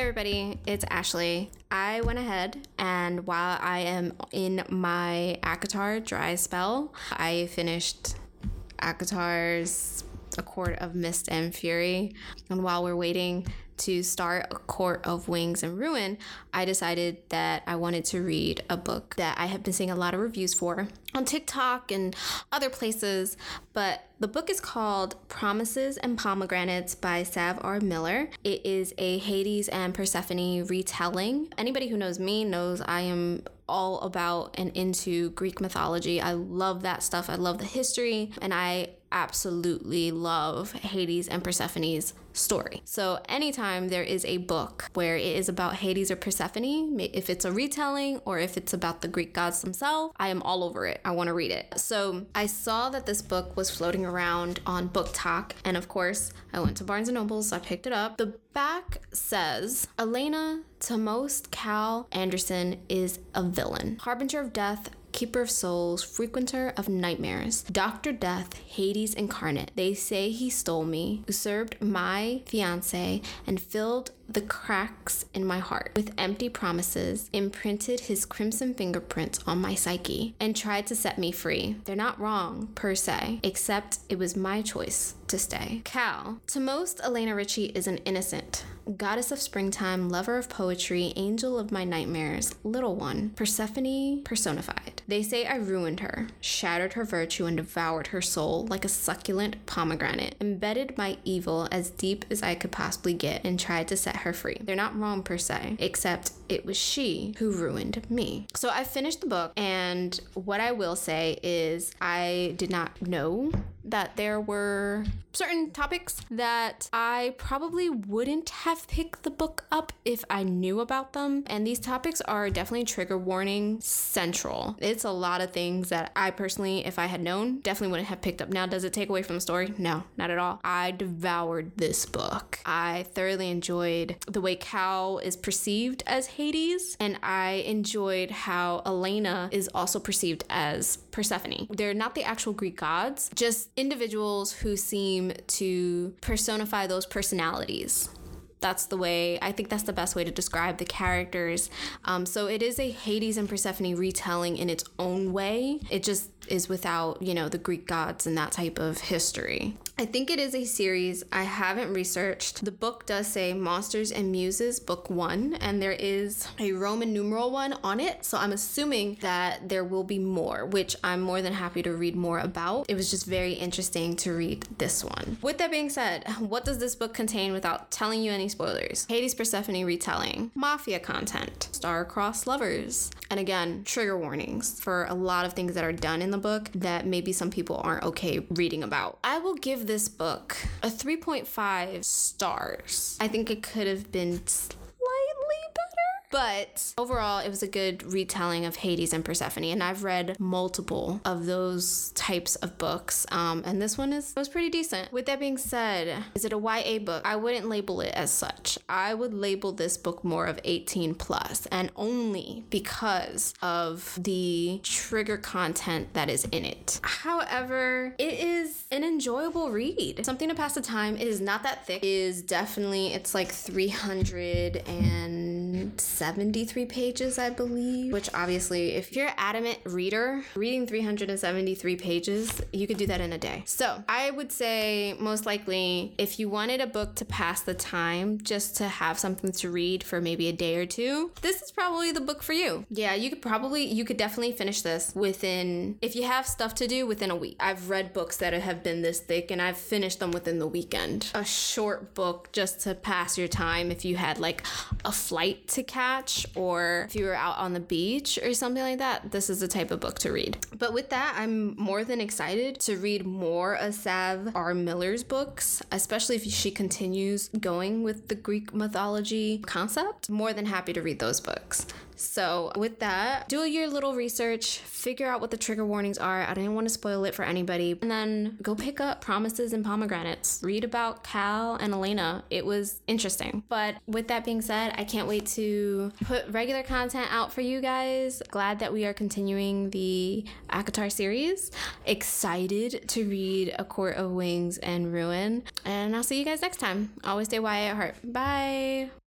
Everybody. It's Ashley. I went ahead and while I am in my ACOTAR dry spell, I finished ACOTAR's A Court of Mist and Fury. And while we're waiting to start A Court of Wings and Ruin, I decided that I wanted to read a book that I have been seeing a lot of reviews for on TikTok and other places. But the book is called Promises and Pomegranates by Sav R. Miller. It is a Hades and Persephone retelling. Anybody who knows me knows I am all about and into Greek mythology. I love that stuff. I love the history, and I absolutely love Hades and Persephone's story. So, anytime there is a book where it is about Hades or Persephone, if it's a retelling or if it's about the Greek gods themselves, I am all over it. I want to read it. So, I saw that this book was floating around on BookTok, and of course, I went to Barnes and Noble, so I picked it up. The back says Elena to most Cal Anderson is a villain, harbinger of death, keeper of souls, frequenter of nightmares, Dr. Death, Hades incarnate. They say he stole me, usurped my fiance, and filled the cracks in my heart with empty promises, imprinted his crimson fingerprints on my psyche, and tried to set me free. They're not wrong, per se, except it was my choice to stay. Cal. To most, Elena Rossi is an innocent. Goddess of springtime, lover of poetry, angel of my nightmares, little one, Persephone personified. They say I ruined her, shattered her virtue, and devoured her soul like a succulent pomegranate, embedded my evil as deep as I could possibly get, and tried to set her free. They're not wrong per se, except it was she who ruined me. So I finished the book, and what I will say is I did not know that there were certain topics that I probably wouldn't have picked the book up if I knew about them. And these topics are definitely trigger warning central. It's a lot of things that I personally, if I had known, definitely wouldn't have picked up. Now, does it take away from the story? No, not at all. I devoured this book. I thoroughly enjoyed the way Cal is perceived as Hades, and I enjoyed how Elena is also perceived as Persephone. They're not the actual Greek gods, just individuals who seem to personify those personalities that's the way I think that's the best way to describe the characters. Um, so it is a Hades and Persephone retelling in its own way. It just is without, you know, the Greek gods and that type of history. I think it is a series I haven't researched. The book does say Monsters and Muses, book one, and there is a Roman numeral one on it. So I'm assuming that there will be more, which I'm more than happy to read more about. It was just very interesting to read this one. With that being said, what does this book contain without telling you any spoilers? Hades Persephone retelling, mafia content, star-crossed lovers, and again, trigger warnings for a lot of things that are done in the book that maybe some people aren't okay reading about. I will give this book a 3.5 stars. I think it could have been but overall, it was a good retelling of Hades and Persephone, and I've read multiple of those types of books. Um, and this one is was pretty decent. With that being said, is it a YA book? I wouldn't label it as such. I would label this book more of 18 plus, and only because of the trigger content that is in it. However, it is an enjoyable read. Something to pass the time. It is not that thick. It is definitely it's like 300 and 73 pages, I believe, which obviously, if you're an adamant reader, reading 373 pages, you could do that in a day. So I would say, most likely, if you wanted a book to pass the time, just to have something to read for maybe a day or two, this is probably the book for you. Yeah, you could probably, you could definitely finish this within, if you have stuff to do, within a week. I've read books that have been this thick and I've finished them within the weekend. A short book just to pass your time if you had like a flight to catch or if you were out on the beach or something like that, this is the type of book to read. But with that, I'm more than excited to read more of Sav R. Miller's books, especially if she continues going with the Greek mythology concept. More than happy to read those books. So, with that, do your little research, figure out what the trigger warnings are. I don't want to spoil it for anybody. And then go pick up Promises and Pomegranates. Read about Cal and Elena. It was interesting. But with that being said, I can't wait to put regular content out for you guys. Glad that we are continuing the ACOTAR series. Excited to read A Court of Wings and Ruin. And I'll see you guys next time. Always stay YA at heart. Bye.